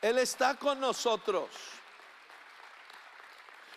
Él está con nosotros.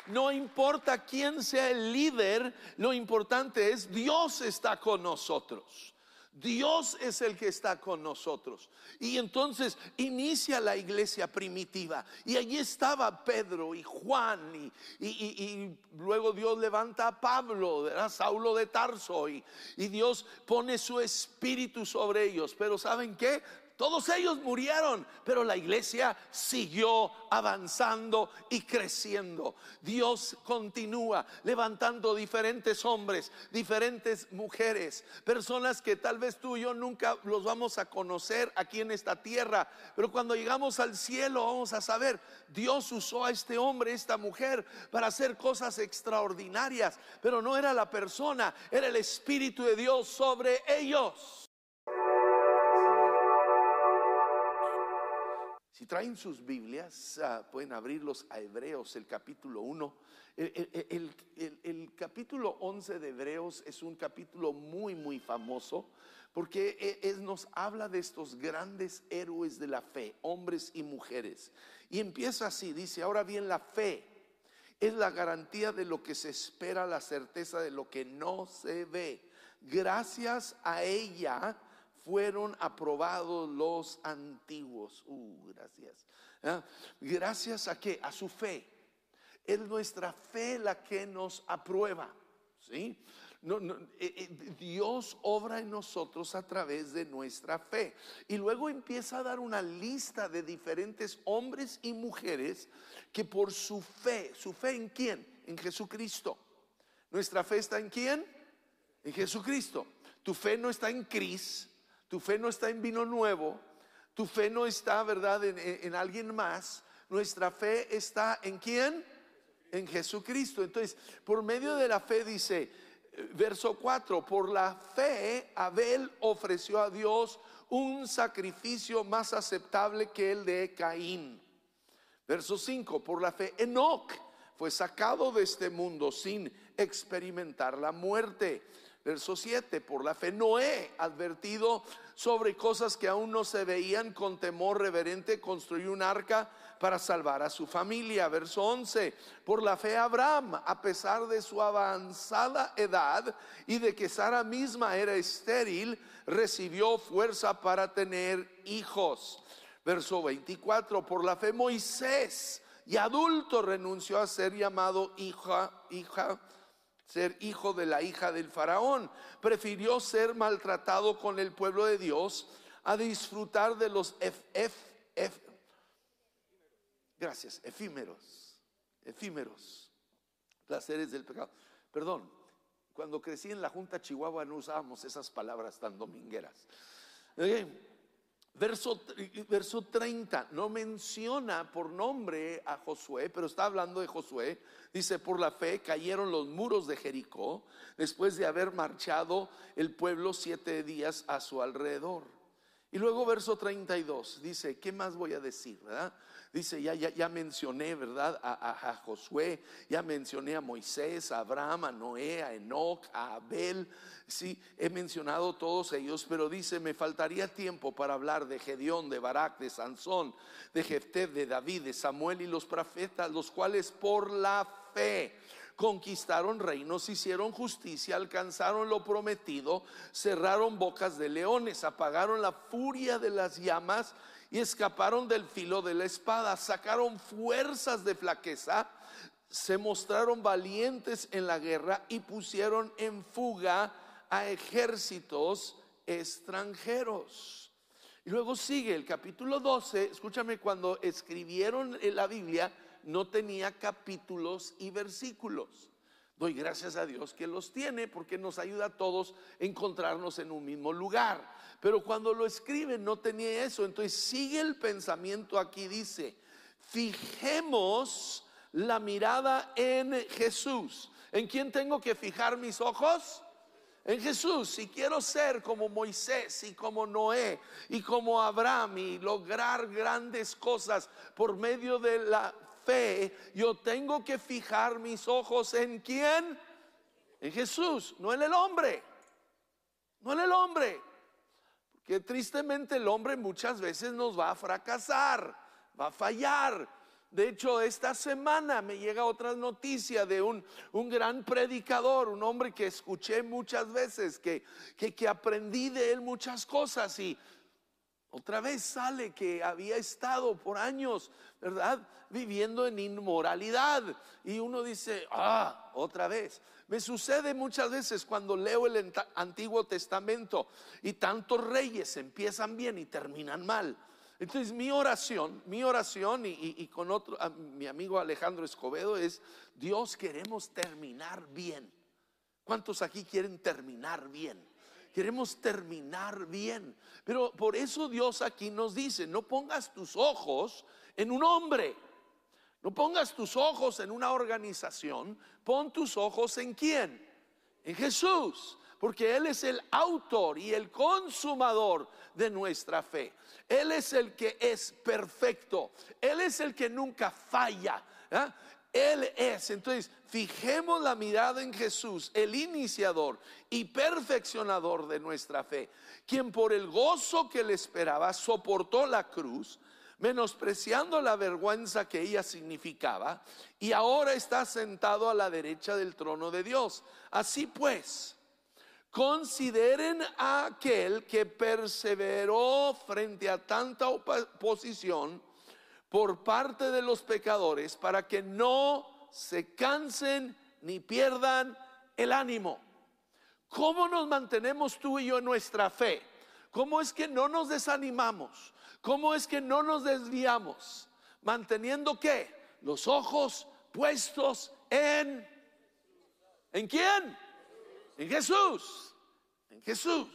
No importa quién sea el líder, lo importante es Dios está con nosotros. Dios es el que está con nosotros. Y entonces inicia la iglesia primitiva. Y allí estaba Pedro y Juan. Y, luego Dios levanta a Pablo, a Saulo de Tarso. Y, y Dios pone su espíritu sobre ellos. Pero ¿saben qué? Todos ellos murieron, pero la iglesia siguió avanzando y creciendo. Dios continúa levantando diferentes hombres, diferentes mujeres, personas que tal vez tú y yo nunca los vamos a conocer aquí en esta tierra, pero cuando llegamos al cielo vamos a saber, Dios usó a este hombre, esta mujer, para hacer cosas extraordinarias, pero no era la persona, era el Espíritu de Dios sobre ellos. Si traen sus Biblias, ah, pueden abrirlos a Hebreos, el capítulo 1. El, capítulo 11 de Hebreos es un capítulo muy, muy famoso porque e, nos habla de estos grandes héroes de la fe, hombres y mujeres. Y empieza así, dice, ahora bien la fe es la garantía de lo que se espera, la certeza de lo que no se ve. Gracias a ella fueron aprobados los antiguos. Uh, gracias. ¿Ah? Gracias a qué? A su fe. Es nuestra fe la que nos aprueba. ¿Sí? Eh, eh, Dios obra en nosotros a través de nuestra fe. Y luego empieza a dar una lista de diferentes hombres y mujeres que por su fe, ¿su fe en quién? En Jesucristo. ¿Nuestra fe está en quién? En Jesucristo. Tu fe no está en Cristo tu fe no está en vino nuevo, tu fe no está, ¿verdad?, en, alguien más. Nuestra fe está en quién? En Jesucristo. Entonces, por medio de la fe dice, eh, verso 4, por la fe Abel ofreció a Dios un sacrificio más aceptable que el de Caín. Verso 5, por la fe Enoch fue sacado de este mundo sin experimentar la muerte. Verso 7, por la fe Noé, advertido sobre cosas que aún no se veían con temor reverente, construyó un arca para salvar a su familia. Verso 11, por la fe Abraham, a pesar de su avanzada edad y de que Sara misma era estéril, recibió fuerza para tener hijos. Verso 24, por la fe Moisés, y adulto renunció a ser llamado hija, hija ser hijo de la hija del faraón. Prefirió ser maltratado con el pueblo de Dios a disfrutar de los gracias, efímeros, efímeros, placeres del pecado. Perdón, cuando crecí en la Junta Chihuahua no usábamos esas palabras tan domingueras. Verso, verso 30 no menciona por nombre a Josué, pero está hablando de Josué. Dice, por la fe cayeron los muros de Jericó después de haber marchado el pueblo siete días a su alrededor. Y luego verso 32 dice, ¿qué más voy a decir? ¿verdad? Dice, ya, ya, ya mencioné, ¿verdad? A, Josué, ya mencioné a Moisés, a Abraham, a Noé, a Enoch, a Abel. Sí, he mencionado todos ellos, pero dice, me faltaría tiempo para hablar de Gedeón, de Barak, de Sansón, de Jefté, de David, de Samuel y los profetas, los cuales por la fe conquistaron reinos, hicieron justicia, alcanzaron lo prometido, cerraron bocas de leones, apagaron la furia de las llamas y escaparon del filo de la espada, sacaron fuerzas de flaqueza, se mostraron valientes en la guerra y pusieron en fuga a ejércitos extranjeros. Y luego sigue el capítulo 12, escúchame, cuando escribieron en la Biblia, no tenía capítulos y versículos. Doy gracias a Dios que los tiene porque nos ayuda a todos a encontrarnos en un mismo lugar. Pero cuando lo escribe no tenía eso. Entonces sigue el pensamiento aquí, dice, fijemos la mirada en Jesús. ¿En quién tengo que fijar mis ojos? En Jesús, si quiero ser como Moisés y como Noé y como Abraham y lograr grandes cosas por medio de la fe, yo tengo que fijar mis ojos en quién? En Jesús, no en el hombre. No en el hombre. Porque tristemente el hombre muchas veces nos va a fracasar. va a fallar. De hecho, esta semana me llega otra noticia de un, un gran predicador, un hombre que escuché muchas veces, que, que, que aprendí de él muchas cosas y otra vez sale que había estado por años, ¿verdad? Viviendo en inmoralidad. Y uno dice, ah, otra vez. Me sucede muchas veces cuando leo el Antiguo Testamento y tantos reyes empiezan bien y terminan mal. Entonces mi oración, mi oración y, con otro, mi amigo Alejandro Escobedo es, Dios queremos terminar bien. ¿Cuántos aquí quieren terminar bien? Queremos terminar bien. Pero por eso Dios aquí nos dice, no pongas tus ojos en un hombre, no pongas tus ojos en una organización, pon tus ojos en quién, en Jesús, porque Él es el autor y el consumador de nuestra fe. Él es el que es perfecto, Él es el que nunca falla. ¿eh? Él es. Entonces, fijemos la mirada en Jesús, el iniciador y perfeccionador de nuestra fe, quien por el gozo que le esperaba soportó la cruz, menospreciando la vergüenza que ella significaba, y ahora está sentado a la derecha del trono de Dios. Así pues, consideren a aquel que perseveró frente a tanta oposición, por parte de los pecadores para que no se cansen ni pierdan el ánimo. ¿Cómo nos mantenemos tú y yo en nuestra fe? ¿Cómo es que no nos desanimamos? ¿Cómo es que no nos desviamos? Manteniendo qué? Los ojos puestos en ¿En quién? En Jesús. En Jesús.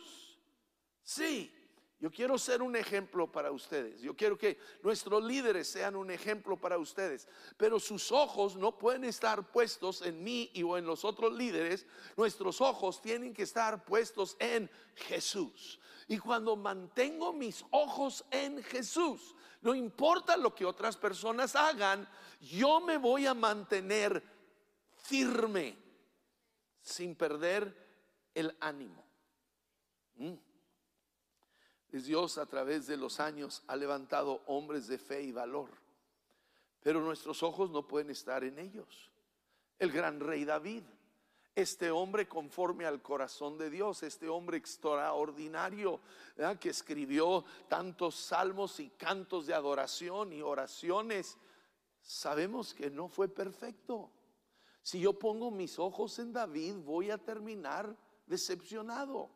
Sí. Yo quiero ser un ejemplo para ustedes. Yo quiero que nuestros líderes sean un ejemplo para ustedes. Pero sus ojos no pueden estar puestos en mí y o en los otros líderes. Nuestros ojos tienen que estar puestos en Jesús. Y cuando mantengo mis ojos en Jesús, no importa lo que otras personas hagan, yo me voy a mantener firme sin perder el ánimo. Mm. Dios a través de los años ha levantado hombres de fe y valor, pero nuestros ojos no pueden estar en ellos. El gran rey David, este hombre conforme al corazón de Dios, este hombre extraordinario que escribió tantos salmos y cantos de adoración y oraciones, sabemos que no fue perfecto. Si yo pongo mis ojos en David, voy a terminar decepcionado.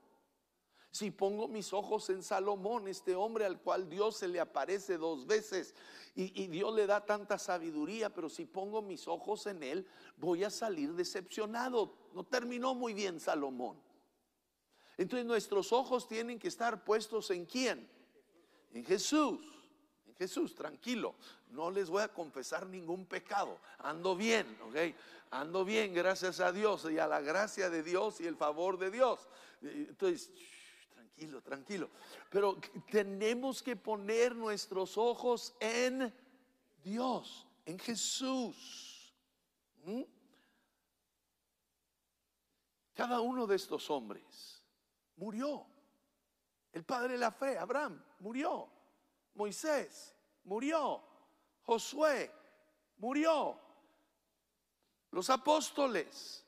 Si pongo mis ojos en Salomón, este hombre al cual Dios se le aparece dos veces y, Dios le da tanta sabiduría, pero si pongo mis ojos en él, voy a salir decepcionado. No terminó muy bien Salomón. Entonces nuestros ojos tienen que estar puestos en quién? En Jesús. En Jesús, tranquilo. No les voy a confesar ningún pecado. Ando bien, ¿ok? Ando bien, gracias a Dios y a la gracia de Dios y el favor de Dios. Entonces, tranquilo, tranquilo. Pero tenemos que poner nuestros ojos en Dios, en Jesús. Cada uno de estos hombres murió. El padre de la fe, Abraham, murió. Moisés murió. Josué murió. Los apóstoles,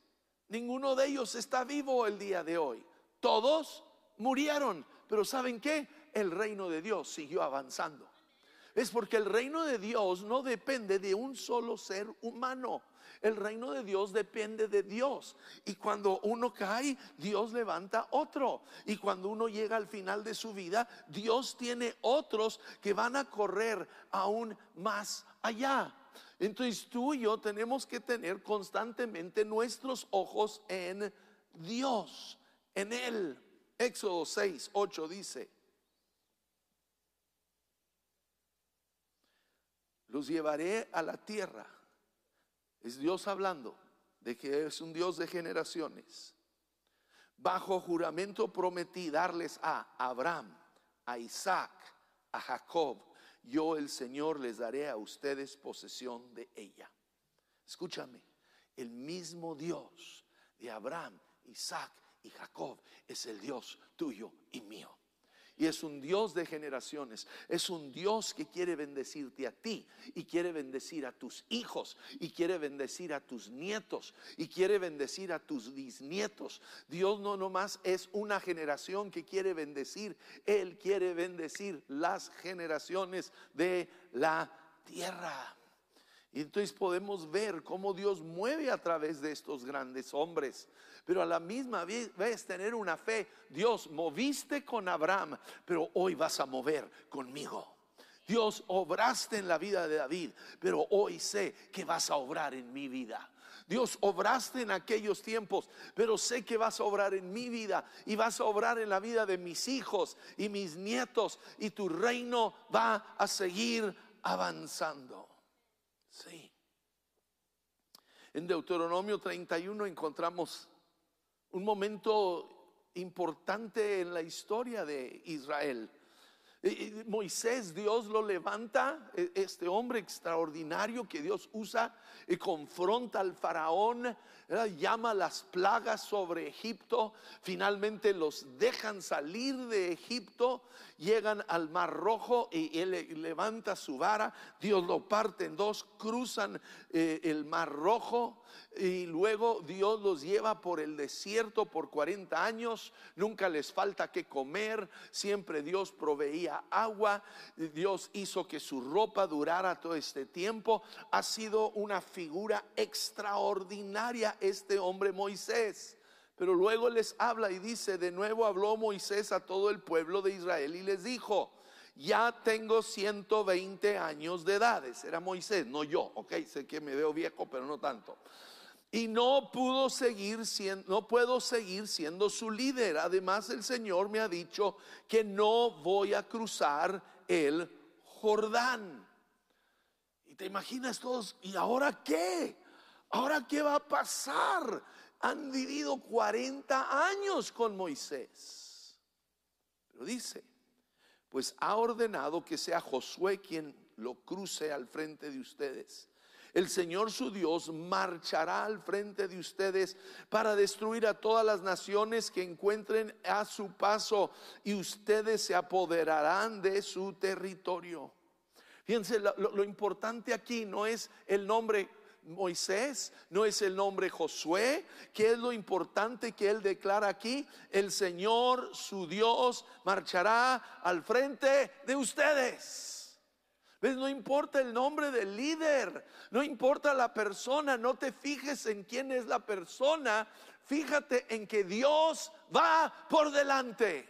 ninguno de ellos está vivo el día de hoy. Todos murieron. Pero ¿saben qué? El reino de Dios siguió avanzando. Es porque el reino de Dios no depende de un solo ser humano. El reino de Dios depende de Dios. Y cuando uno cae, Dios levanta otro. Y cuando uno llega al final de su vida, Dios tiene otros que van a correr aún más allá. Entonces tú y yo tenemos que tener constantemente nuestros ojos en Dios, en Él. Éxodo 6, 8 dice, los llevaré a la tierra. Es Dios hablando de que es un Dios de generaciones. Bajo juramento prometí darles a Abraham, a Isaac, a Jacob. Yo el Señor les daré a ustedes posesión de ella. Escúchame, el mismo Dios de Abraham, Isaac y Jacob es el Dios tuyo y mío. Y es un Dios de generaciones. Es un Dios que quiere bendecirte a ti y quiere bendecir a tus hijos y quiere bendecir a tus nietos y quiere bendecir a tus bisnietos. Dios no nomás es una generación que quiere bendecir, Él quiere bendecir las generaciones de la tierra. Y entonces podemos ver cómo Dios mueve a través de estos grandes hombres. Pero a la misma vez tener una fe. Dios, moviste con Abraham, pero hoy vas a mover conmigo. Dios, obraste en la vida de David, pero hoy sé que vas a obrar en mi vida. Dios, obraste en aquellos tiempos, pero sé que vas a obrar en mi vida y vas a obrar en la vida de mis hijos y mis nietos y tu reino va a seguir avanzando. Sí. En Deuteronomio 31 encontramos un momento importante en la historia de Israel. Moisés, Dios lo levanta, e, este hombre extraordinario que Dios usa y confronta al faraón, llama las plagas sobre Egipto, finalmente los dejan salir de Egipto, llegan al Mar Rojo y él levanta su vara, Dios lo parte en dos, cruzan eh, el Mar Rojo y luego Dios los lleva por el desierto por 40 años, nunca les falta que comer, siempre Dios proveía agua, Dios hizo que su ropa durara todo este tiempo, ha sido una figura extraordinaria este hombre Moisés. Pero luego les habla y dice, de nuevo habló Moisés a todo el pueblo de Israel y les dijo, ya tengo 120 años de edades. Era Moisés, no yo, ok, sé que me veo viejo, pero no tanto y no pudo seguir siendo, no puedo seguir siendo su líder. Además, el Señor me ha dicho que no voy a cruzar el Jordán. Y te imaginas todos, ¿y ahora qué? ¿Ahora qué va a pasar? Han vivido 40 años con Moisés. Pero dice, pues ha ordenado que sea Josué quien lo cruce al frente de ustedes el Señor su Dios marchará al frente de ustedes para destruir a todas las naciones que encuentren a su paso y ustedes se apoderarán de su territorio. Fíjense, lo, importante aquí no es el nombre Moisés, no es el nombre Josué, que es lo importante que él declara aquí, el Señor su Dios marchará al frente de ustedes. No importa el nombre del líder, no importa la persona, no te fijes en quién es la persona, fíjate en que Dios va por delante.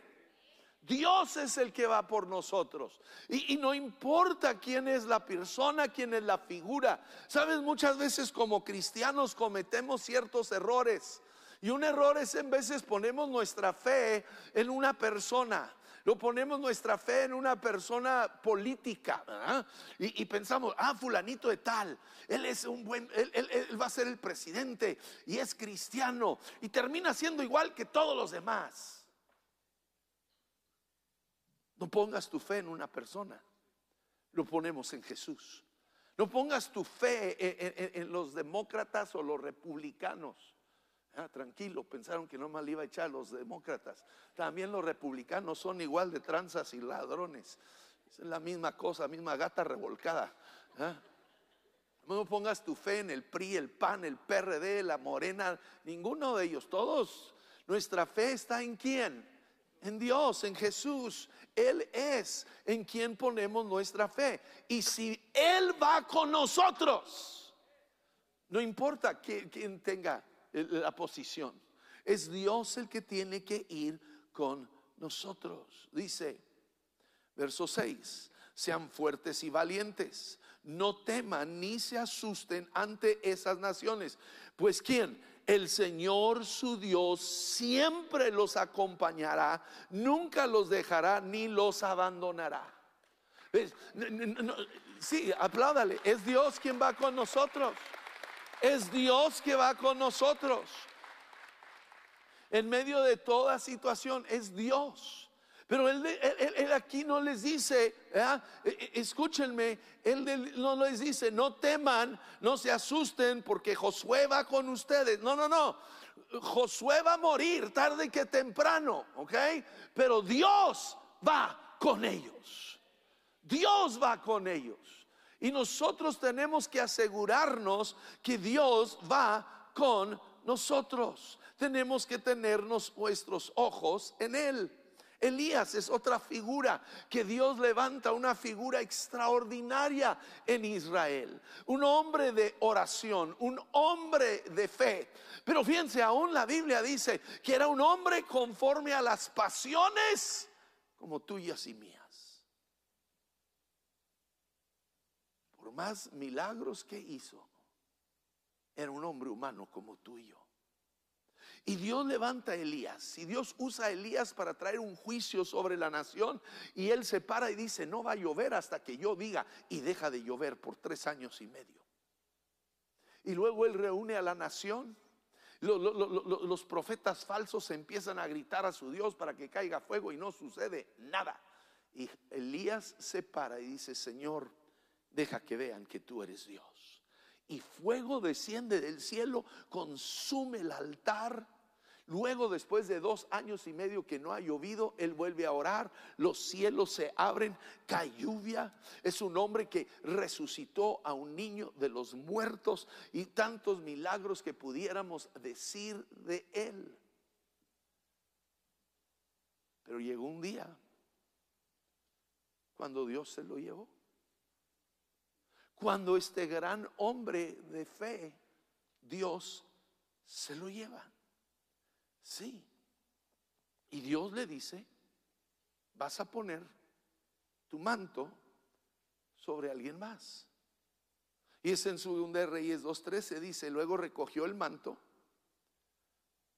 Dios es el que va por nosotros. Y, y, no importa quién es la persona, quién es la figura. Sabes, muchas veces como cristianos cometemos ciertos errores. Y un error es en veces ponemos nuestra fe en una persona. Lo ponemos nuestra fe en una persona política y, pensamos, ah, fulanito de tal, él es un buen, él, él va a ser el presidente y es cristiano y termina siendo igual que todos los demás. No pongas tu fe en una persona, lo ponemos en Jesús. No pongas tu fe en, los demócratas o los republicanos. Ah, tranquilo, pensaron que no más le iba a echar a los demócratas. También los republicanos son igual de tranzas y ladrones. Es la misma cosa, misma gata revolcada. ¿ah? No pongas tu fe en el PRI, el PAN, el PRD, la Morena, ninguno de ellos. Todos. Nuestra fe está en quién? En Dios, en Jesús. Él es en quien ponemos nuestra fe. Y si Él va con nosotros, no importa quién tenga la posición. Es Dios el que tiene que ir con nosotros. Dice, verso 6, sean fuertes y valientes, no teman ni se asusten ante esas naciones. Pues ¿quién? El Señor su Dios siempre los acompañará, nunca los dejará ni los abandonará. sí, apláudale, es Dios quien va con nosotros. Es Dios que va con nosotros. En medio de toda situación es Dios. Pero él, aquí no les dice, e, e, escúchenme, él no les dice, no teman, no se asusten porque Josué va con ustedes. No, no, no. Josué va a morir tarde que temprano, ¿ok? Pero Dios va con ellos. Dios va con ellos. Y nosotros tenemos que asegurarnos que Dios va con nosotros. Tenemos que tenernos nuestros ojos en Él. Elías es otra figura que Dios levanta, una figura extraordinaria en Israel. Un hombre de oración, un hombre de fe. Pero fíjense, aún la Biblia dice que era un hombre conforme a las pasiones como tuyas y mías. Por más milagros que hizo, era un hombre humano como tú. Y Dios levanta a Elías. Y Dios usa a Elías para traer un juicio sobre la nación. Y él se para y dice, no va a llover hasta que yo diga. Y deja de llover por tres años y medio. Y luego él reúne a la nación. Los, profetas falsos empiezan a gritar a su Dios para que caiga fuego y no sucede nada. Y Elías se para y dice, Señor, deja que vean que tú eres Dios. Y fuego desciende del cielo, consume el altar Luego, después de dos años y medio que no ha llovido, él vuelve a orar, los cielos se abren, cae lluvia. Es un hombre que resucitó a un niño de los muertos y tantos milagros que pudiéramos decir de él. Pero llegó un día cuando Dios se lo llevó. Cuando este gran hombre de fe, Dios se lo lleva. Sí. Y Dios le dice, vas a poner tu manto sobre alguien más. Y es en su de Reyes 2.13, dice, luego recogió el manto.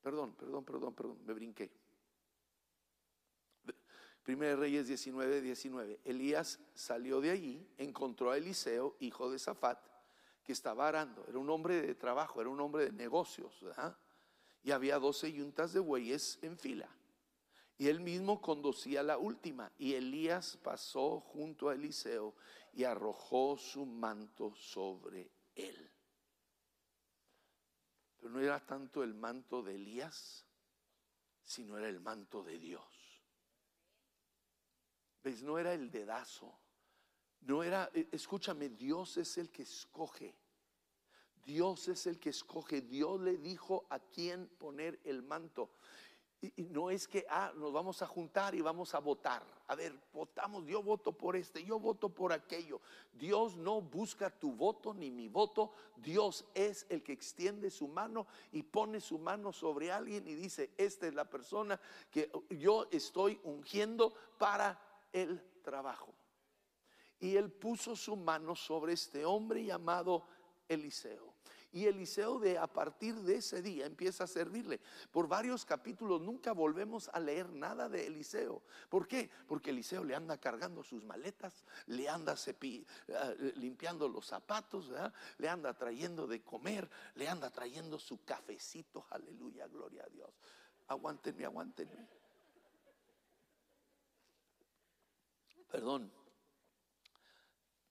Perdón, perdón, perdón, perdón, me brinqué. Primero Reyes 19, 19. Elías salió de allí, encontró a Eliseo, hijo de Zafat, que estaba arando. Era un hombre de trabajo, era un hombre de negocios. ¿verdad? y había doce yuntas de bueyes en fila. Y él mismo conducía la última. Y Elías pasó junto a Eliseo y arrojó su manto sobre él. Pero no era tanto el manto de Elías, sino era el manto de Dios. ¿Ves? No era el dedazo. No era, e, escúchame, Dios es el que escoge. Dios es el que escoge. Dios le dijo a quién poner el manto. Y, no es que ah, nos vamos a juntar y vamos a votar. A ver, votamos, yo voto por este, yo voto por aquello. Dios no busca tu voto ni mi voto. Dios es el que extiende su mano y pone su mano sobre alguien y dice, esta es la persona que yo estoy ungiendo para el trabajo. Y él puso su mano sobre este hombre llamado Eliseo. Y Eliseo de a partir de ese día empieza a servirle. Por varios capítulos nunca volvemos a leer nada de Eliseo. ¿Por qué? Porque Eliseo le anda cargando sus maletas, le anda eh, limpiando los zapatos, le anda trayendo de comer, le anda trayendo su cafecito. Aleluya, gloria a Dios. Aguántenme, aguántenme. Perdón.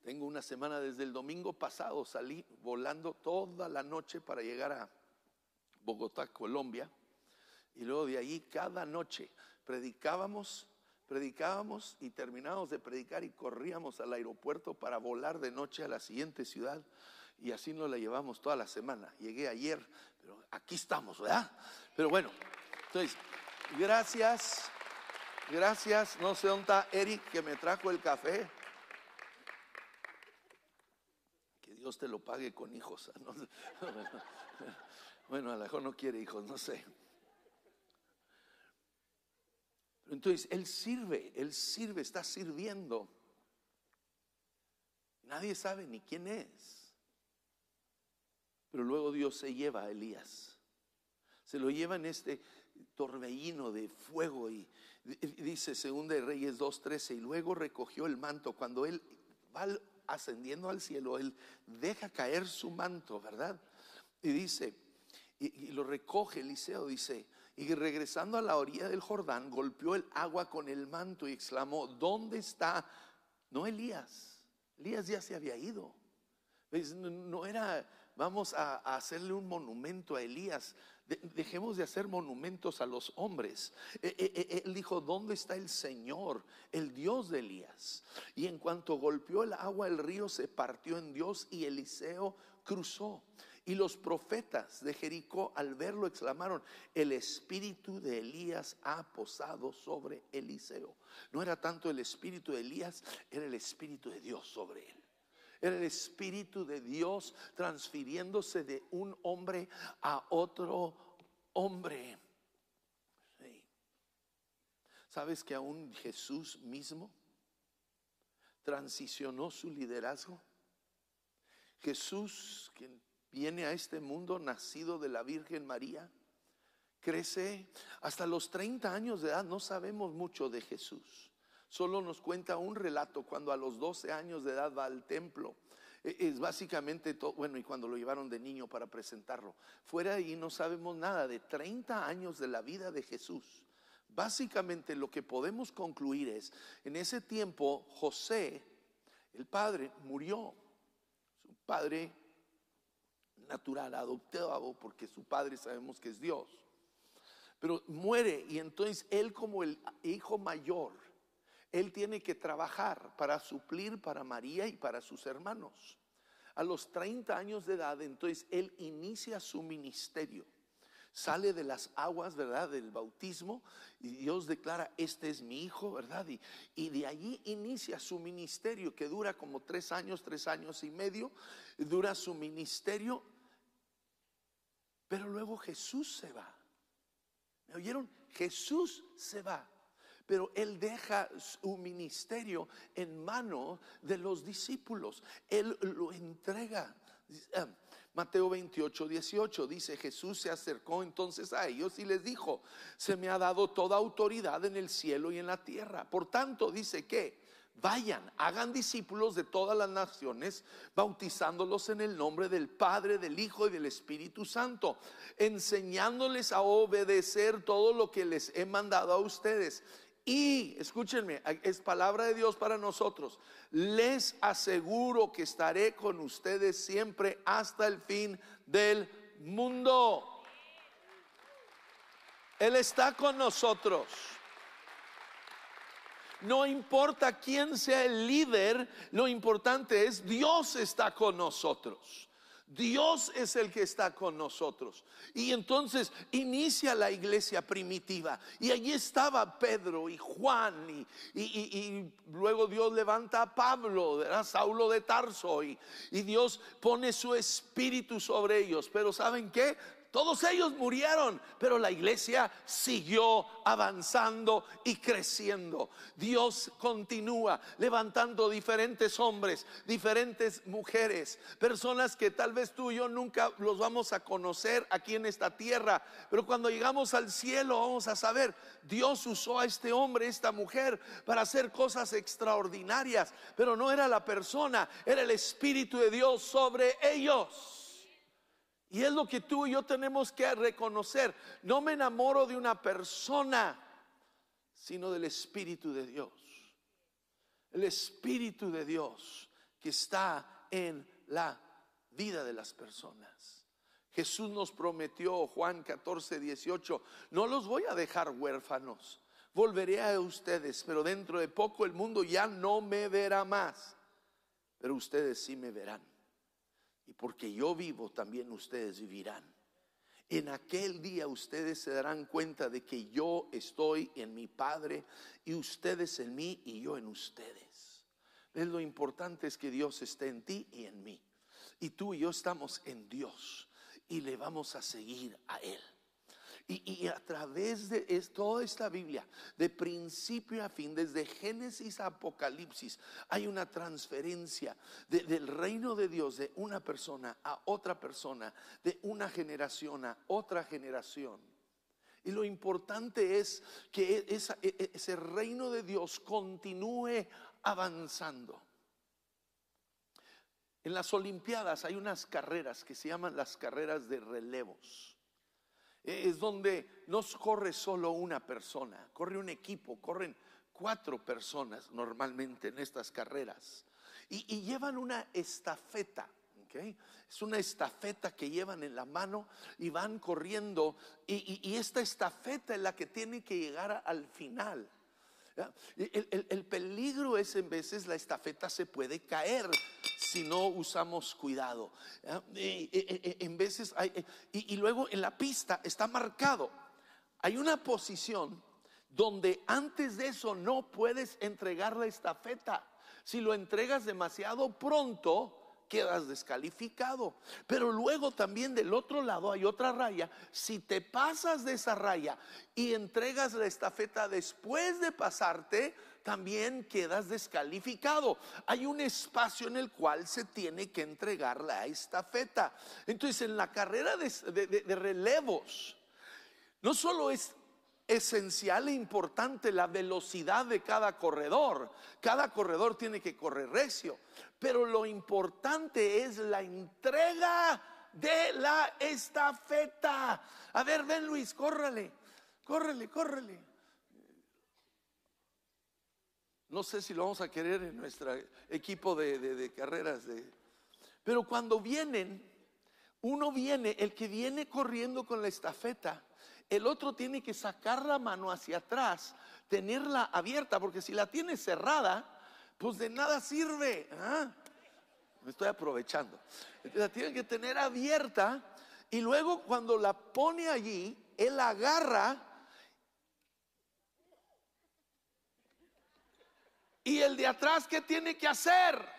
Tengo una semana desde el domingo pasado, salí volando toda la noche para llegar a Bogotá, Colombia. Y luego de ahí cada noche predicábamos, predicábamos y terminábamos de predicar y corríamos al aeropuerto para volar de noche a la siguiente ciudad. Y así nos la llevamos toda la semana. Llegué ayer, pero aquí estamos, ¿verdad? Pero bueno, entonces, gracias, gracias. No sé dónde Eric que me trajo el café. Dios te lo pague con hijos. Bueno, a lo mejor no quiere hijos, no sé. Entonces, Él sirve, Él sirve, está sirviendo. Nadie sabe ni quién es. Pero luego Dios se lleva a Elías. Se lo lleva en este torbellino de fuego y dice según de Reyes 2:13 y luego recogió el manto cuando él va ascendiendo al cielo, él deja caer su manto, ¿verdad? Y dice, y, lo recoge Eliseo, dice, y regresando a la orilla del Jordán, golpeó el agua con el manto y exclamó, ¿dónde está? No Elías, Elías ya se había ido. No, era vamos a, hacerle un monumento a Elías. Dejemos de hacer monumentos a los hombres. E, e, e, él dijo, ¿dónde está el Señor, el Dios de Elías? Y en cuanto golpeó el agua, el río se partió en Dios y Eliseo cruzó. Y los profetas de Jericó al verlo exclamaron, el espíritu de Elías ha posado sobre Eliseo. No era tanto el espíritu de Elías, era el espíritu de Dios sobre él. Era el espíritu de Dios transfiriéndose de un hombre a otro hombre. ¿Sabes que aún Jesús mismo transicionó su liderazgo? Jesús, quien viene a este mundo nacido de la Virgen María, crece hasta los 30 años de edad, no sabemos mucho de Jesús. Solo nos cuenta un relato cuando a los 12 años de edad va al templo. E, es básicamente todo, bueno, y cuando lo llevaron de niño para presentarlo. Fuera de ahí no sabemos nada de 30 años de la vida de Jesús. Básicamente lo que podemos concluir es, en ese tiempo José, el padre, murió. Su padre natural, adoptado, porque su padre sabemos que es Dios. Pero muere y entonces él como el hijo mayor, él tiene que trabajar para suplir para María y para sus hermanos. A los 30 años de edad, entonces él inicia su ministerio. Sale de las aguas, ¿verdad? Del bautismo y Dios declara, este es mi hijo, ¿verdad? Y, y de allí inicia su ministerio que dura como tres años, tres años y medio. Dura su ministerio pero luego Jesús se va. ¿Me oyeron? Jesús se va. Pero él deja su ministerio en manos de los discípulos. Él lo entrega. Ah, Mateo 28, 18 dice, Jesús se acercó entonces a ellos y les dijo, se me ha dado toda autoridad en el cielo y en la tierra. Por tanto, dice que Vayan, hagan discípulos de todas las naciones, bautizándolos en el nombre del Padre, del Hijo y del Espíritu Santo, enseñándoles a obedecer todo lo que les he mandado a ustedes. Y, escúchenme, es palabra de Dios para nosotros. Les aseguro que estaré con ustedes siempre hasta el fin del mundo. Él está con nosotros. No importa quién sea el líder, lo importante es Dios está con nosotros. Dios es el que está con nosotros. Y entonces inicia la iglesia primitiva. Y allí estaba Pedro y Juan. Y, luego Dios levanta a Pablo, era Saulo de Tarso. Y, y Dios pone su espíritu sobre ellos. Pero ¿saben qué? Todos ellos murieron, pero la iglesia siguió avanzando y creciendo. Dios continúa levantando diferentes hombres, diferentes mujeres, personas que tal vez tú y yo nunca los vamos a conocer aquí en esta tierra, pero cuando llegamos al cielo vamos a saber, Dios usó a este hombre, esta mujer, para hacer cosas extraordinarias, pero no era la persona, era el Espíritu de Dios sobre ellos. Y es lo que tú y yo tenemos que reconocer. No me enamoro de una persona, sino del Espíritu de Dios. El Espíritu de Dios que está en la vida de las personas. Jesús nos prometió, Juan 14, 18, no los voy a dejar huérfanos, volveré a ustedes, pero dentro de poco el mundo ya no me verá más, pero ustedes sí me verán. Y porque yo vivo, también ustedes vivirán. En aquel día ustedes se darán cuenta de que yo estoy en mi Padre y ustedes en mí y yo en ustedes. Es lo importante es que Dios esté en ti y en mí. Y tú y yo estamos en Dios y le vamos a seguir a Él. Y, a través de toda esta Biblia, de principio a fin, desde Génesis a Apocalipsis, hay una transferencia del reino de Dios de una persona a otra persona, de una generación a otra generación. Y lo importante es que e, e, ese reino de Dios continúe avanzando. En las Olimpiadas hay unas carreras que se llaman las carreras de relevos es donde no corre solo una persona, corre un equipo, corren cuatro personas normalmente en estas carreras y, llevan una estafeta. ¿ok? Es una estafeta que llevan en la mano y van corriendo y, esta estafeta es la que tiene que llegar al final. el- el peligro es en veces la estafeta se puede caer si no usamos cuidado. y- en veces hay, y, y luego en la pista está marcado. Hay una posición donde antes de eso no puedes entregar la estafeta. Si lo entregas demasiado pronto, quedas descalificado. Pero luego también del otro lado hay otra raya. Si te pasas de esa raya y entregas la estafeta después de pasarte, también quedas descalificado. Hay un espacio en el cual se tiene que entregar la estafeta. Entonces, en la carrera de, relevos, no solo es esencial e importante la velocidad de cada corredor, cada corredor tiene que correr recio, pero lo importante es la entrega de la estafeta. A ver, ven Luis, córrele, córrele, córrele. No sé si lo vamos a querer en nuestro equipo de, carreras, de, pero cuando vienen, uno viene, el que viene corriendo con la estafeta, el otro tiene que sacar la mano hacia atrás, tenerla abierta, porque si la tiene cerrada, pues de nada sirve. ¿ah? Me estoy aprovechando. La tiene que tener abierta y luego cuando la pone allí, él agarra y el de atrás, ¿qué tiene que hacer?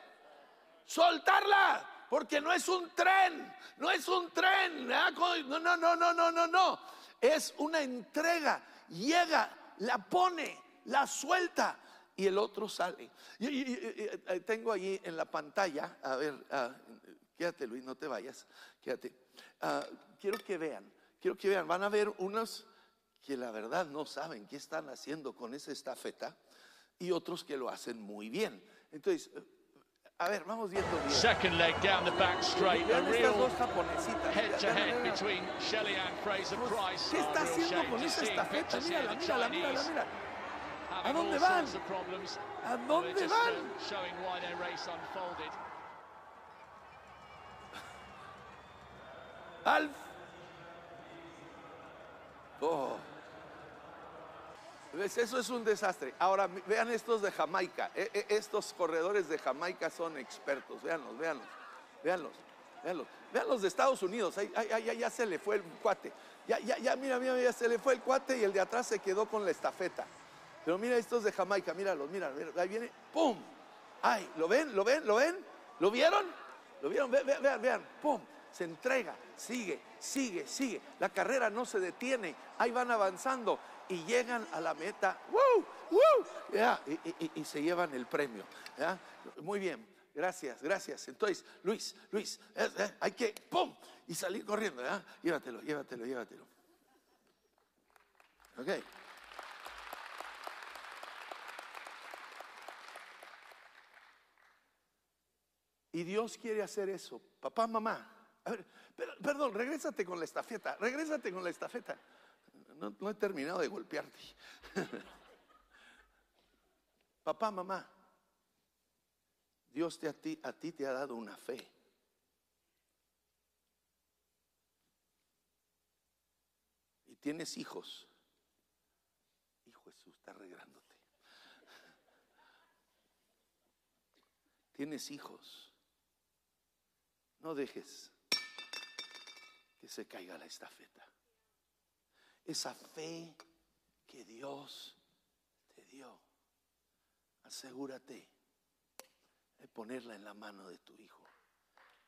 soltarla, porque no es un tren, no es un tren, no, no, no, no, no, no, no, es una entrega, llega, la pone, la suelta y el otro sale. Y, y- y- y- y- tengo ahí en la pantalla, a ver, ah, quédate Luis, no te vayas, quédate. Ah, quiero que vean, quiero que vean, van a ver unos que la verdad no saben qué están haciendo con esa estafeta y otros que lo hacen muy bien. Entonces, a ver, vamos viendo bien. Second leg down the back straight, a real head to head between Shelley and Fraser Price. ¿Qué A está haciendo con esa estafeta? Mírala, mírala, mírala, mira. having dónde van? ¿A dónde van? uh, showing why their race unfolded. Alf. Oh. ¿Ves? Eso es un desastre. Ahora vean estos de Jamaica. E- e- estos corredores de Jamaica son expertos. Véanlos, véanlos, véanlos, véanlos. Vean los de Estados Unidos. Ahí, ahí- ahí- ya se le fue el cuate. Ya, ya, ya, mira, mira, ya se le fue el cuate y el de atrás se quedó con la estafeta. Pero mira estos de Jamaica, míralos, míralos. Ahí viene, ¡pum! ¡Ay! ¿Lo ven? ¿Lo ven? ¿Lo ven? ¿Lo vieron? ¿Lo vieron? Ve- ve- Vean, vean, ¡pum! Se entrega, sigue, sigue, sigue. La carrera no se detiene. Ahí van avanzando y llegan a la meta. ¡Woo! ¡Woo! Ya, y, y- y- se llevan el premio. ¿ya? Muy bien. Gracias, gracias. Entonces, Luis, Luis, eh, eh, hay que, ¡pum! Y salir corriendo, ¿ya? Llévatelo, llévatelo, llévatelo. Ok. Y Dios quiere hacer eso. Papá, mamá. A ver, per- perdón, regrésate con la estafeta. Regrésate con la estafeta. No, he terminado de golpearte. Papá, mamá. Dios te, a, ti, te ha dado una fe. Y tienes hijos. Hijo Jesús, está regándote. Tienes hijos. No dejes que se caiga la estafeta. Esa fe que Dios te dio, asegúrate de ponerla en la mano de tu hijo,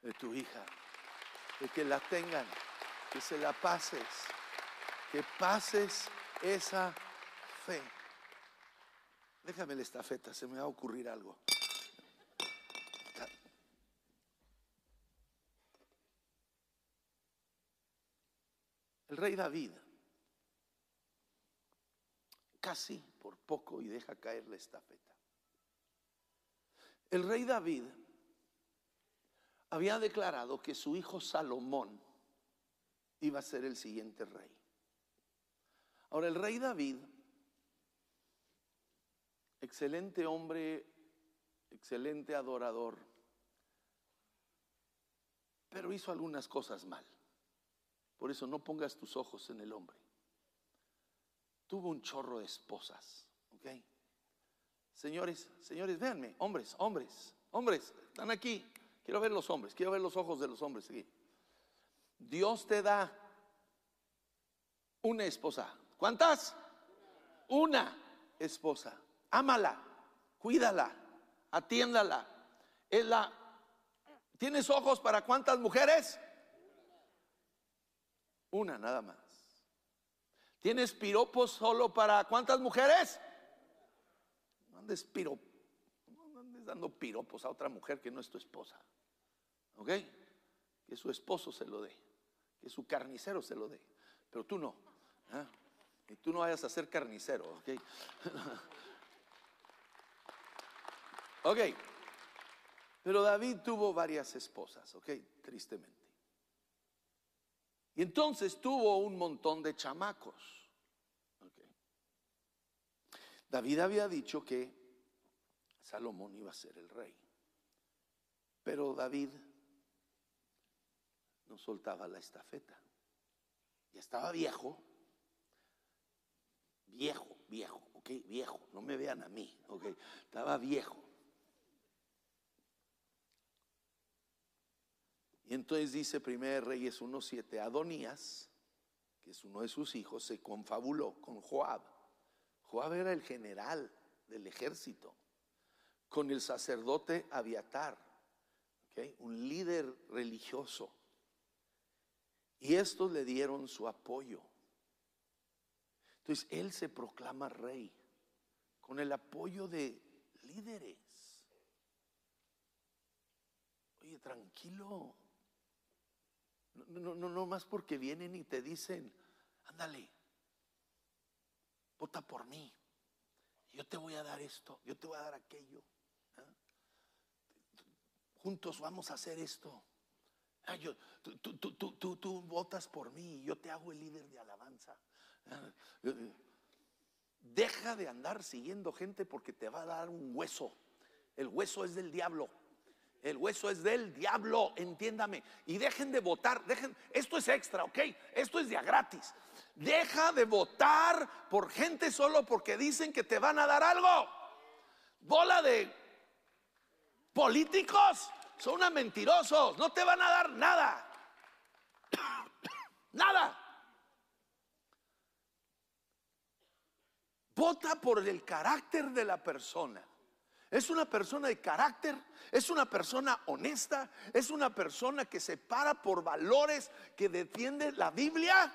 de tu hija, de que la tengan, que se la pases, que pases esa fe. Déjame la estafeta, se me va a ocurrir algo. El rey David casi por poco y deja caer la estafeta. El rey David había declarado que su hijo Salomón iba a ser el siguiente rey. Ahora el rey David, excelente hombre, excelente adorador, pero hizo algunas cosas mal. Por eso no pongas tus ojos en el hombre. Tuvo un chorro de esposas, ¿ok? Señores, señores, véanme, hombres, hombres, hombres, están aquí. Quiero ver los hombres, quiero ver los ojos de los hombres aquí. Dios te da una esposa. ¿Cuántas? Una esposa. Ámala, cuídala, atiéndala. Es la ¿Tienes ojos para cuántas mujeres? Una nada más. ¿Tienes piropos solo para cuántas mujeres? No andes, piro, dando piropos a otra mujer que no es tu esposa. ¿Ok? Que su esposo se lo dé. Que su carnicero se lo dé. Pero tú no. ¿ah? Y tú no vayas a ser carnicero. ¿Ok? ok. Pero David tuvo varias esposas, ¿ok? Tristemente. Y entonces tuvo un montón de chamacos. David había dicho que Salomón iba a ser el rey. Pero David no soltaba la estafeta. Ya estaba viejo. Viejo, viejo, ok, viejo. No me vean a mí, ok. Estaba viejo. Y entonces dice 1 Reyes 1.7, Adonías, que es uno de sus hijos, se confabuló con Joab. Joab era el general del ejército, con el sacerdote Abiatar, un líder religioso. Y estos le dieron su apoyo. Entonces él se proclama rey con el apoyo de líderes. Oye, tranquilo. No, no, no, más porque vienen y te dicen, ándale, vota por mí. Yo te voy a dar esto, yo te voy a dar aquello. Juntos vamos a hacer esto. Ah, yo, tú, tú, tú, tú, votas por mí, yo te hago el líder de alabanza. Deja de andar siguiendo gente porque te va a dar un hueso. El hueso es del diablo. El hueso es del diablo, entiéndame. Y dejen de votar, dejen, esto es extra, ¿ok? Esto es ya gratis. Deja de votar por gente solo porque dicen que te van a dar algo. Bola de políticos, son unos mentirosos, no te van a dar nada. nada. Vota por el carácter de la persona. Es una persona de carácter, es una persona honesta, es una persona que se para por valores, que defiende la Biblia.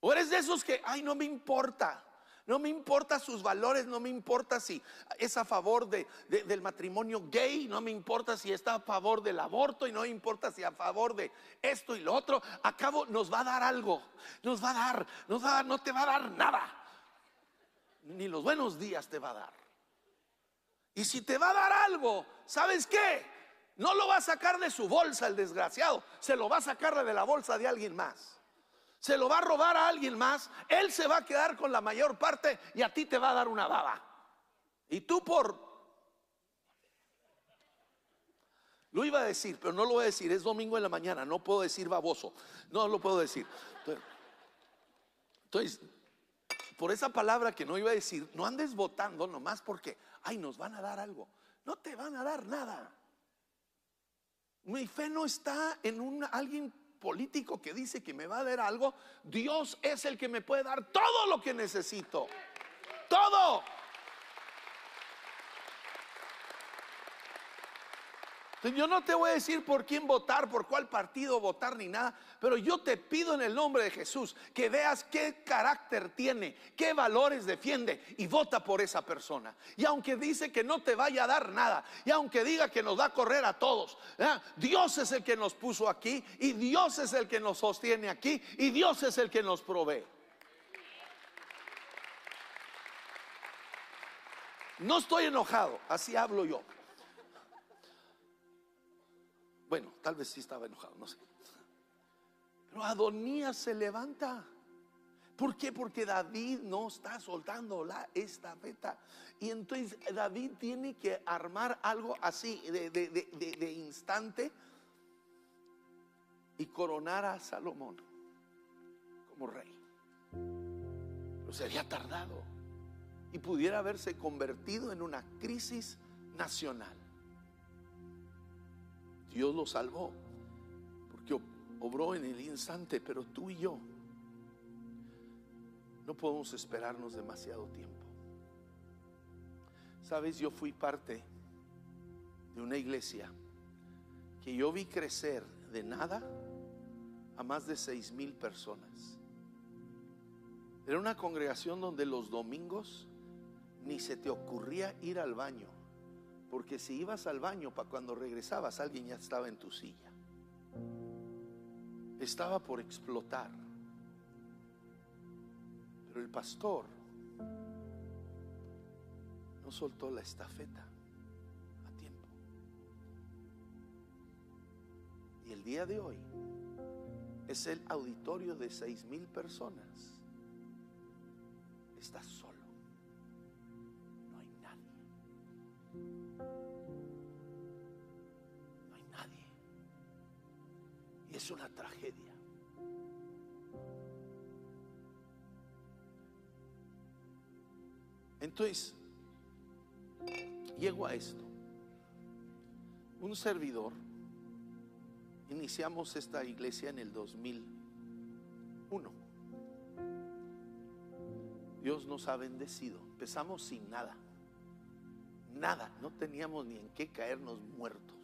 O eres de esos que, ay, no me importa. No me importa sus valores, no me importa si es a favor de, del matrimonio gay, no me importa si está a favor del aborto y no me importa si a favor de esto y lo otro. A cabo nos va a dar algo, nos va a dar, nos va a dar, no te va a dar nada ni los buenos días te va a dar. Y si te va a dar algo, ¿sabes qué? No lo va a sacar de su bolsa el desgraciado, se lo va a sacar de la bolsa de alguien más. Se lo va a robar a alguien más, él se va a quedar con la mayor parte y a ti te va a dar una baba. Y tú por... Lo iba a decir, pero no lo voy a decir, es domingo en la mañana, no puedo decir baboso, no lo puedo decir. Entonces, por esa palabra que no iba a decir, no andes votando nomás porque, ay, nos van a dar algo. No te van a dar nada. Mi fe no está en un, alguien político que dice que me va a dar algo. Dios es el que me puede dar todo lo que necesito. Todo. Yo no te voy a decir por quién votar, por cuál partido votar ni nada, pero yo te pido en el nombre de Jesús que veas qué carácter tiene, qué valores defiende y vota por esa persona. Y aunque dice que no te vaya a dar nada, y aunque diga que nos va a correr a todos, Dios es el que nos puso aquí y Dios es el que nos sostiene aquí y Dios es el que nos provee. No estoy enojado, así hablo yo. Bueno, tal vez sí estaba enojado, no sé. Pero Adonías se levanta. ¿Por qué? Porque David no está soltando la estafeta. Y entonces David tiene que armar algo así de, de- de- de- instante y coronar a Salomón como rey. Pero se había tardado y pudiera haberse convertido en una crisis nacional. Dios lo salvó porque ob- obró en el instante, pero tú y yo no podemos esperarnos demasiado tiempo. Sabes, yo fui parte de una iglesia que yo vi crecer de nada a más de seis mil personas. Era una congregación donde los domingos ni se te ocurría ir al baño, porque si ibas al baño para cuando regresabas alguien ya estaba en tu silla. Estaba por explotar. Pero el pastor no soltó la estafeta a tiempo. Y el día de hoy es el auditorio de seis mil personas. Está es una tragedia. Entonces, llego a esto. Un servidor, iniciamos esta iglesia en el 2001. Dios nos ha bendecido. Empezamos sin nada. Nada. No teníamos ni en qué caernos muertos.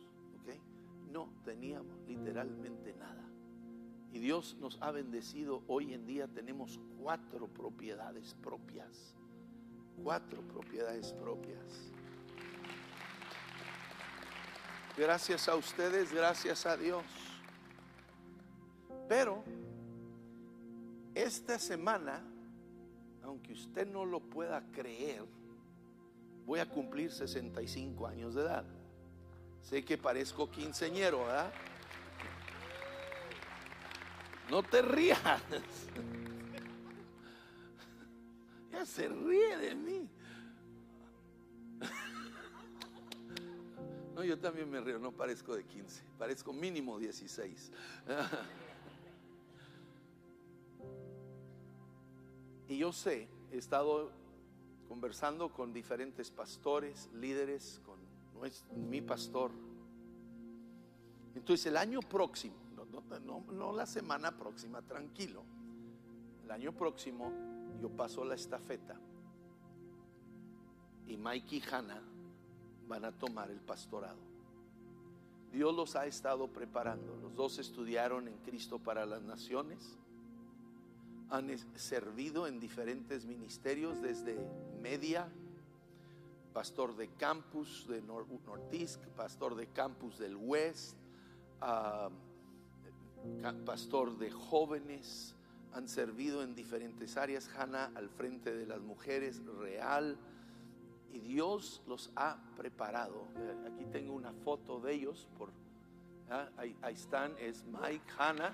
Teníamos literalmente nada. Y Dios nos ha bendecido. Hoy en día tenemos cuatro propiedades propias. Cuatro propiedades propias. Gracias a ustedes, gracias a Dios. Pero esta semana, aunque usted no lo pueda creer, voy a cumplir 65 años de edad. Sé que parezco quinceñero, ¿verdad? No te rías. Ya se ríe de mí. No, yo también me río, no parezco de 15, parezco mínimo 16. Y yo sé, he estado conversando con diferentes pastores, líderes, nues- mi pastor. Entonces el año próximo, no, no- la semana próxima, tranquilo, el año próximo yo paso la estafeta y Mike y Hannah van a tomar el pastorado. Dios los ha estado preparando. Los dos estudiaron en Cristo para las Naciones. Han es- servido en diferentes ministerios desde media, pastor de campus de Nor- Northeast, pastor de campus del West, ah, pastor de jóvenes. Han servido en diferentes áreas. Hannah al frente de las mujeres, real. Y Dios los ha preparado. Eh, Aquí tengo una foto de ellos. Por, ah, ahí están, es Mike, Hannah.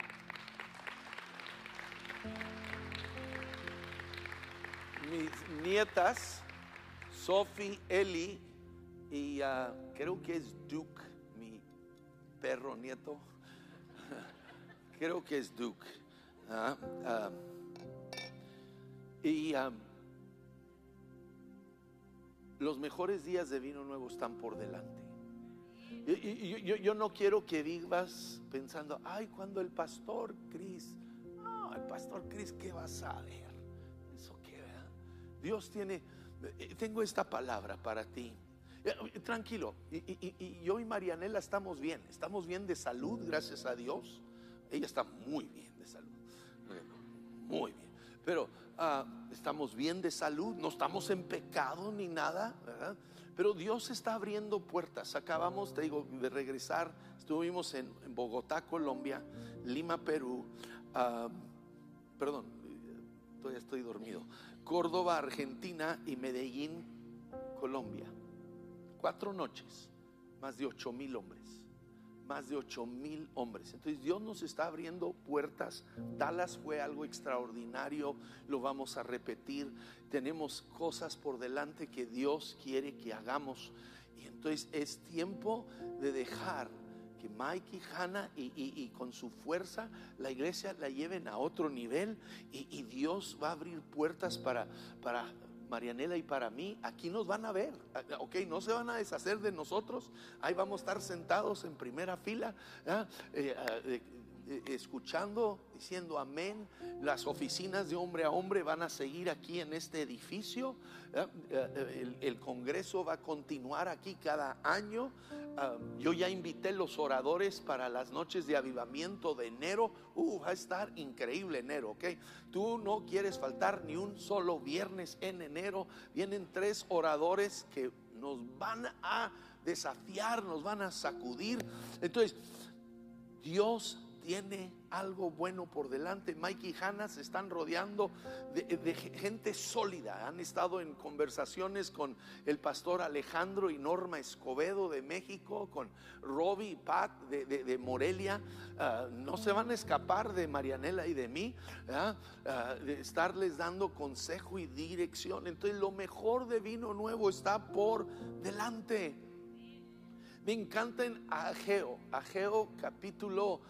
Mis nietas, Sophie, Ellie y ah, creo que es Duke, mi perro nieto. creo que es Duke. Ah, ah, y los mejores días de vino nuevo están por delante. Y- yo, no quiero que vivas pensando, ay, cuando el pastor Cris, no, el pastor Cris, ¿qué vas a ver? Eso qué, ¿verdad? Dios tiene, tengo esta palabra para ti. Eh, Tranquilo, y, y- y- yo y Marianela estamos bien, estamos bien de salud, gracias a Dios. Ella está muy bien de salud, muy bien. Pero ah, estamos bien de salud, no estamos en pecado ni nada, ¿verdad? Pero Dios está abriendo puertas. Acabamos, te digo, de regresar. Estuvimos en, en Bogotá, Colombia, Lima, Perú. ah, perdón, eh, todavía estoy dormido. Córdoba, Argentina y Medellín, Colombia. Cuatro noches, más de ocho mil hombres. más de 8 mil hombres. Entonces Dios nos está abriendo puertas. Dallas fue algo extraordinario, lo vamos a repetir. Tenemos cosas por delante que Dios quiere que hagamos. Y entonces es tiempo de dejar que Mike y Hannah y, y- con su fuerza la iglesia la lleven a otro nivel y, y Dios va a abrir puertas para, para Marianela y para mí. Aquí nos van a ver, ah, ok, no se van a deshacer de nosotros. Ahí vamos a estar sentados en primera fila, ¿ah? Ah, eh, eh, escuchando, diciendo amén. Las oficinas de hombre a hombre van a seguir aquí en este edificio. Eh, El, el Congreso va a continuar aquí cada año. Ah, yo ya invité los oradores para las noches de avivamiento de enero. Uh, va a estar increíble enero, ¿ok? Tú no quieres faltar ni un solo viernes en enero. Vienen tres oradores que nos van a desafiar, nos van a sacudir. Entonces, Dios tiene algo bueno por delante. Mike y Hannah se están rodeando de, gente sólida. Han estado en conversaciones con el pastor Alejandro y Norma Escobedo de México, con Robbie y Pat de Morelia. Ah, no se van a escapar de Marianela y de mí, ¿ah? Ah, de estarles dando consejo y dirección. Entonces, lo mejor de vino nuevo está por delante. Me encanta en Ageo, Ageo capítulo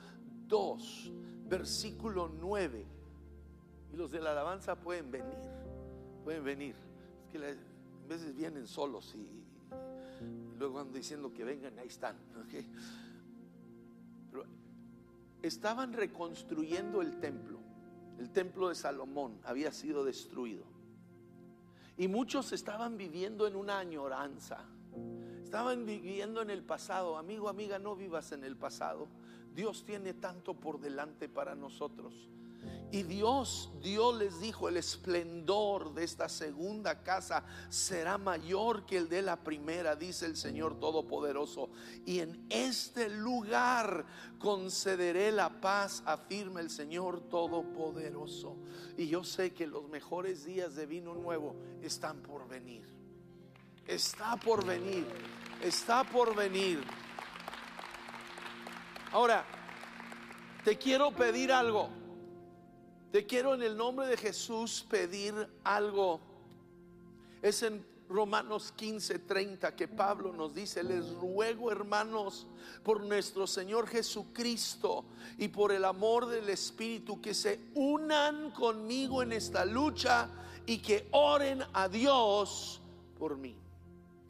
2, versículo 9. Y los de la alabanza pueden venir, pueden venir. Que a veces vienen solos y luego andan diciendo que vengan, ahí están. ¿ok? Pero estaban reconstruyendo el templo. El templo de Salomón había sido destruido. Y muchos estaban viviendo en una añoranza. Estaban viviendo en el pasado. Amigo, amiga, no vivas en el pasado. Dios tiene tanto por delante para nosotros. Y Dios, Dios les dijo, el esplendor de esta segunda casa será mayor que el de la primera, dice el Señor Todopoderoso. Y en este lugar concederé la paz, afirma el Señor Todopoderoso. Y yo sé que los mejores días de vino nuevo están por venir. Está por venir, está por venir. Ahora, te quiero pedir algo. Te quiero en el nombre de Jesús pedir algo. Es en Romanos 15:30 que Pablo nos dice, les ruego hermanos por nuestro Señor Jesucristo y por el amor del Espíritu que se unan conmigo en esta lucha y que oren a Dios por mí.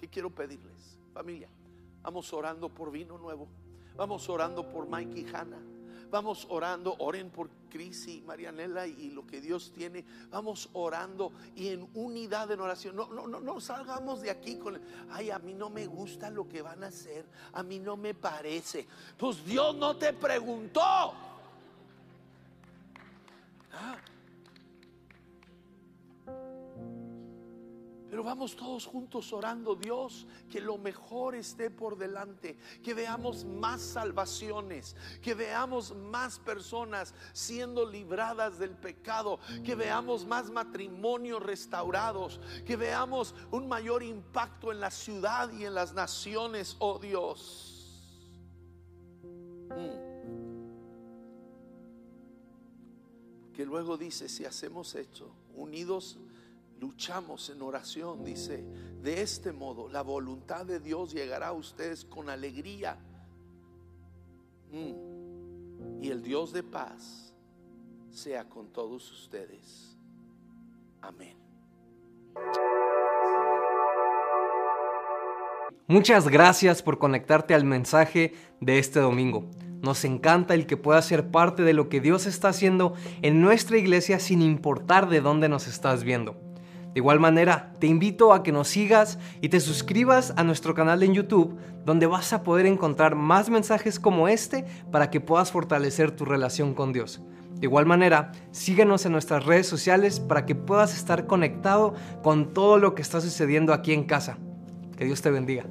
¿Qué quiero pedirles? Familia, vamos orando por vino nuevo. Vamos orando por Mike y Hannah. Vamos orando, oren por Cris y Marianela y lo que Dios tiene. Vamos orando y en unidad en oración. No, no, no, no salgamos de aquí con, ay, a mí no me gusta lo que van a hacer. A mí no me parece. Pues Dios no te preguntó. Vamos todos juntos orando, Dios, que lo mejor esté por delante, que veamos más salvaciones, que veamos más personas siendo libradas del pecado, que veamos más matrimonios restaurados, que veamos un mayor impacto en la ciudad y en las naciones, oh Dios. Mm. Que luego dice, si hacemos esto, unidos luchamos en oración, dice, de este modo la voluntad de Dios llegará a ustedes con alegría. Mm. Y el Dios de paz sea con todos ustedes. Amén. Muchas gracias por conectarte al mensaje de este domingo. Nos encanta el que puedas ser parte de lo que Dios está haciendo en nuestra iglesia sin importar de dónde nos estás viendo. De igual manera, te invito a que nos sigas y te suscribas a nuestro canal en YouTube, donde vas a poder encontrar más mensajes como este para que puedas fortalecer tu relación con Dios. De igual manera, síguenos en nuestras redes sociales para que puedas estar conectado con todo lo que está sucediendo aquí en casa. Que Dios te bendiga.